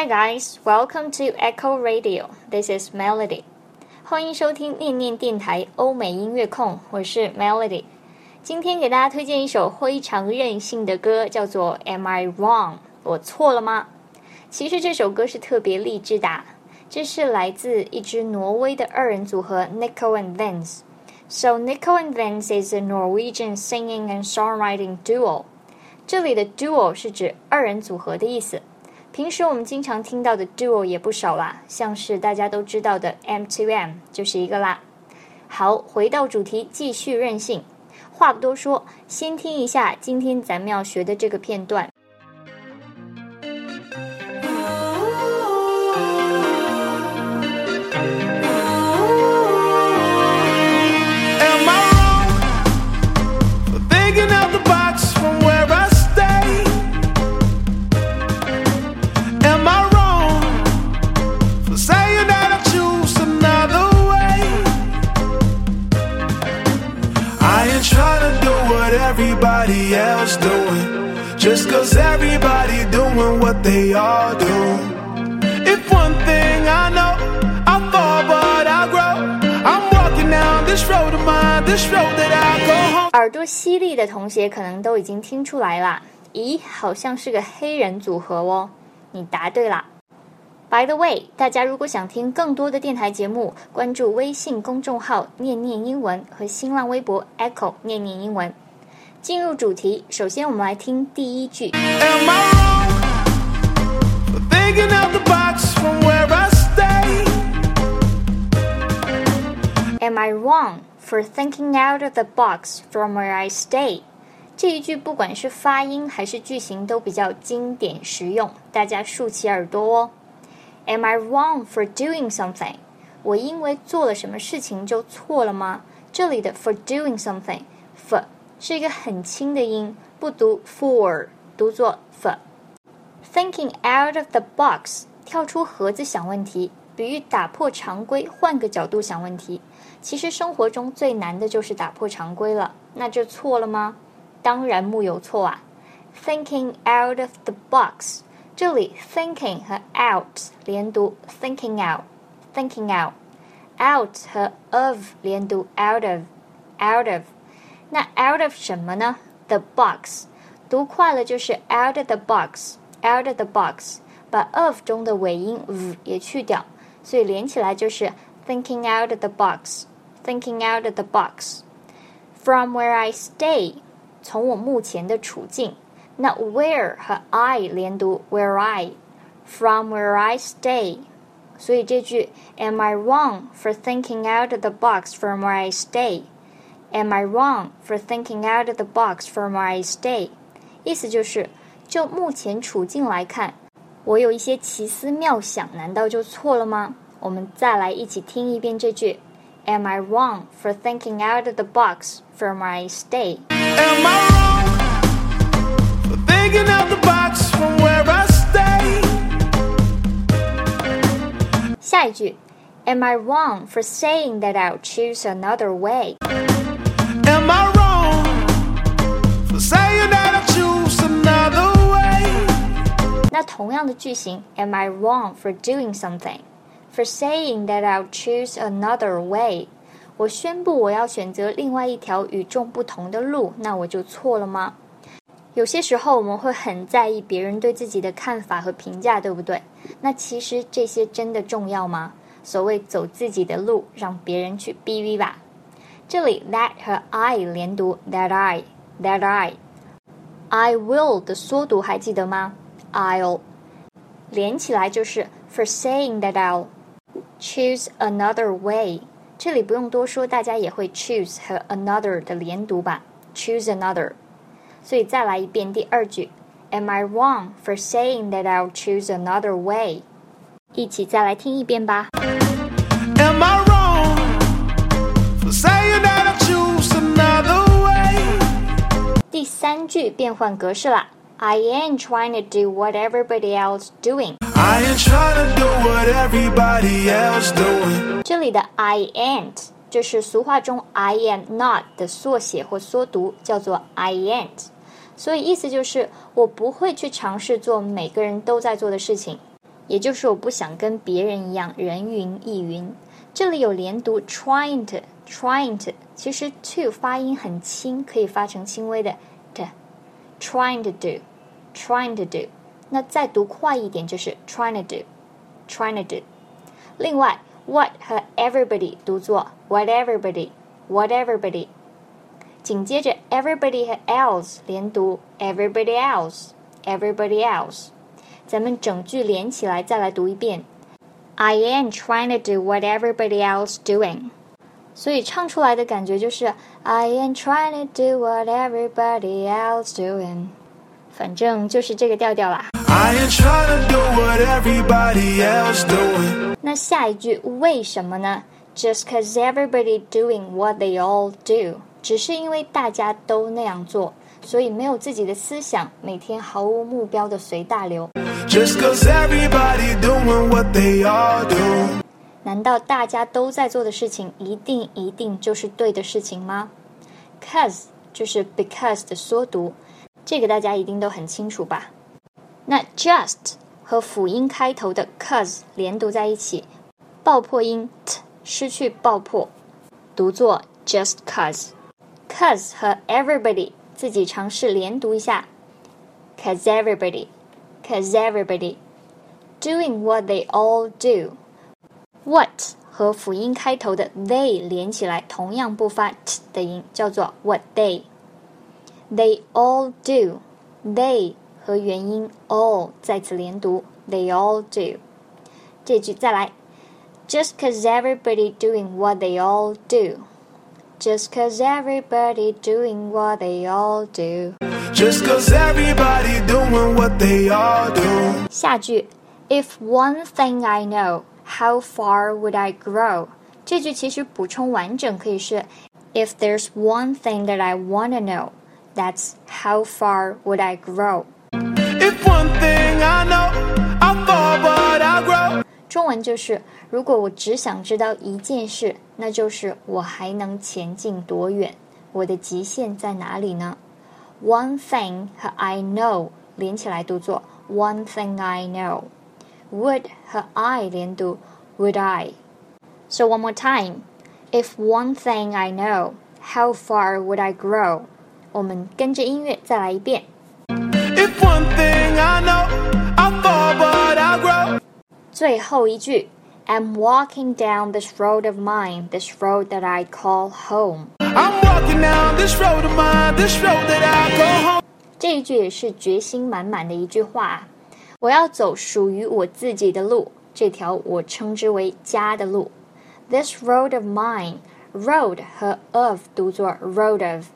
Hi guys, welcome to Echo Radio. This is Melody. 欢迎收听念念电台欧美音乐控，我是 Melody。今天给大家推荐一首非常任性的歌，叫做《Am I Wrong？我错了吗？》其实这首歌是特别励志的，这是来自一支挪威的二人组合 Nico and Vinz。So Nico and Vinz is a Norwegian singing and songwriting duo。这里的 duo 是指二人组合的意思。平时我们经常听到的 duo 也不少啦，像是大家都知道的 M2M 就是一个啦。好，回到主题，继续任性。话不多说，先听一下今天咱们要学的这个片段。Cause everybody doing what they all do. If one thing I know, I fall but I grow. I'm walking down this road of mine, this road that I go home. 耳朵犀利的同学可能都已经听出来啦，咦，好像是个黑人组合哦。你答对啦。By the way，大家如果想听更多的电台节目，关注微信公众号“念念英文”和新浪微博 “Echo 念念英文”。进入主题，首先我们来听第一句。Am I wrong for thinking out of the box from where I stay？这一句不管是发音还是句型都比较经典实用，大家竖起耳朵哦。Am I wrong for doing something？我因为做了什么事情就错了吗？这里的 for doing something，for 是一个很轻的音，不读 for，读作 f。Thinking out of the box，跳出盒子想问题，比喻打破常规，换个角度想问题。其实生活中最难的就是打破常规了，那这错了吗？当然木有错啊。Thinking out of the box，这里 thinking 和 out 连读，thinking out，thinking out，out 和 of 连读，out of，out of。那 out of 什么呢？The box，读快了就是 out of the box，out of the box，把 of 中的尾音 v 也去掉，所以连起来就是 thinking out of the box，thinking out of the box。From where I stay，从我目前的处境。那 where 和 I 连读 where I，from where I stay。所以这句 Am I wrong for thinking out of the box from where I stay？Am I wrong for thinking out of the box for my stay？意思就是，就目前处境来看，我有一些奇思妙想，难道就错了吗？我们再来一起听一遍这句：Am I wrong for thinking out of the box for my stay？Am I wrong for thinking out the box from where I stay？下一句：Am I wrong for saying that I'll choose another way？ 同样的句型，Am I wrong for doing something? For saying that I'll choose another way? 我宣布我要选择另外一条与众不同的路，那我就错了吗？有些时候我们会很在意别人对自己的看法和评价，对不对？那其实这些真的重要吗？所谓走自己的路，让别人去逼逼吧。这里 that 和 I 连读，that I that I I will 的缩读还记得吗 ？I'll 连起来就是 for saying that I'll choose another way。这里不用多说，大家也会 choose 和 another 的连读吧？choose another。所以再来一遍第二句，Am I wrong for saying that I'll choose another way？一起再来听一遍吧。Am I saying that I choose another way。第三句变换格式啦。 I ain't trying to do what everybody else doing. I ain't trying to do what everybody else doing. 这里的 I ain't 就是俗话中 I am not 的缩写或缩读，叫做 I ain't。所以意思就是我不会去尝试做每个人都在做的事情，也就是我不想跟别人一样人云亦云。这里有连读，trying to，trying to，其实 to 发音很轻，可以发成轻微的 t，trying to do，trying to do。那再读快一点就是 trying to do，trying to do。另外，what 和 everybody 读作 what everybody，what everybody。紧接着，everybody 和 else 连读，everybody else，everybody else。咱们整句连起来再来读一遍。I am trying to do what everybody else doing。所以唱出来的感觉就是 I am trying to do what everybody else doing。 反正就是这个调调啦。I trying to do what everybody else doing. 那下一句为什么呢？Just cause everybody doing what they all do，只是因为大家都那样做，所以没有自己的思想，每天毫无目标的随大流。Just cause everybody doing what they all do. 难道大家都在做的事情一定一定就是对的事情吗？Cause 就是 because 的缩读，这个大家一定都很清楚吧？那 just 和辅音开头的 cause 连读在一起，爆破音 t 失去爆破，读作 just cause。cause 和 everybody 自己尝试连读一下，cause everybody，cause everybody。Doing what they all do。What 和辅音开头的 they 连起来，同样不发 t 的音，叫做 what they。They all do。They 和元音 all 再次连读，They all do。这句再来，Just cause everybody doing what they all do。Just cause everybody doing what they all do。 Just cause everybody doing what they all do. 下句，If one thing I know, how far would I grow？这句其实补充完整可以是，If there's one thing that I wanna know, that's how far would I grow？ If one thing I know, I fall but I grow. 中文就是，如果我只想知道一件事，那就是我还能前进多远，我的极限在哪里呢？One thing 和 I know 连起来读作 One thing I know。Would 和 I 连读 Would I。So one more time. If one thing I know, how far would I grow？ 我们跟着音乐再来一遍。If one thing I know, I fall but I grow. 最后一句，I'm walking down this road of mine, this road that I call home。I'm walking down this road of mine, this road that I call home. 这一句也是决心满满的一句话啊。我要走属于我自己的路，这条我称之为家的路。This road of mine, road 和 of 读作 road of，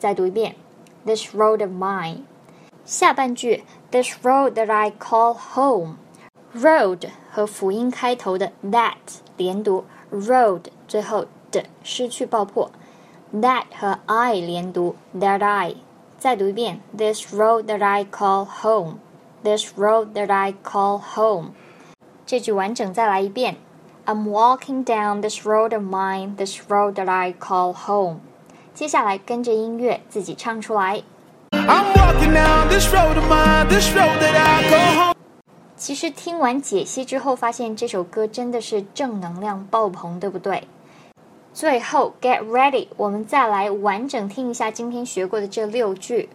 再读一遍。This road of mine。下半句，This road that I call home。road 和辅音开头的 that 连读，road 最后的失去爆破，that 和 I 连读，that I。再读一遍，This road that I call home。This road that I call home。这句完整再来一遍。I'm walking down this road of mine, this road that I call home。 接下来跟着音乐自己唱出来。I'm walking down this road of mine, this road that I go home. 其实听完解析之后，发现这首歌真的是正能量爆棚，对不对？最后，get ready，我们再来完整听一下今天学过的这六句。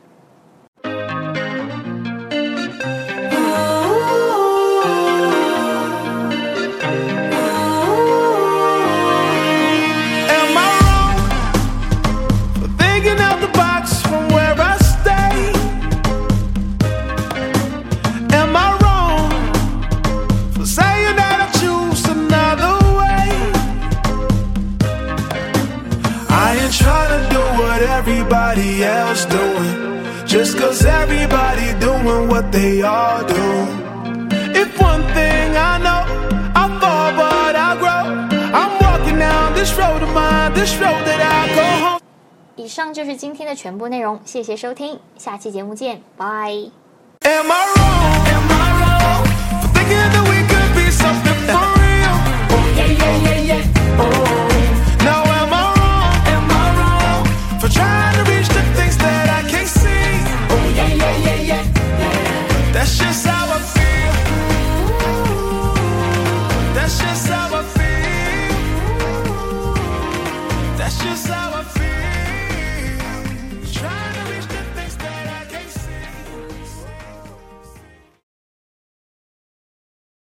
以上就是今天的全部内容，谢谢收听，下期节目见，拜。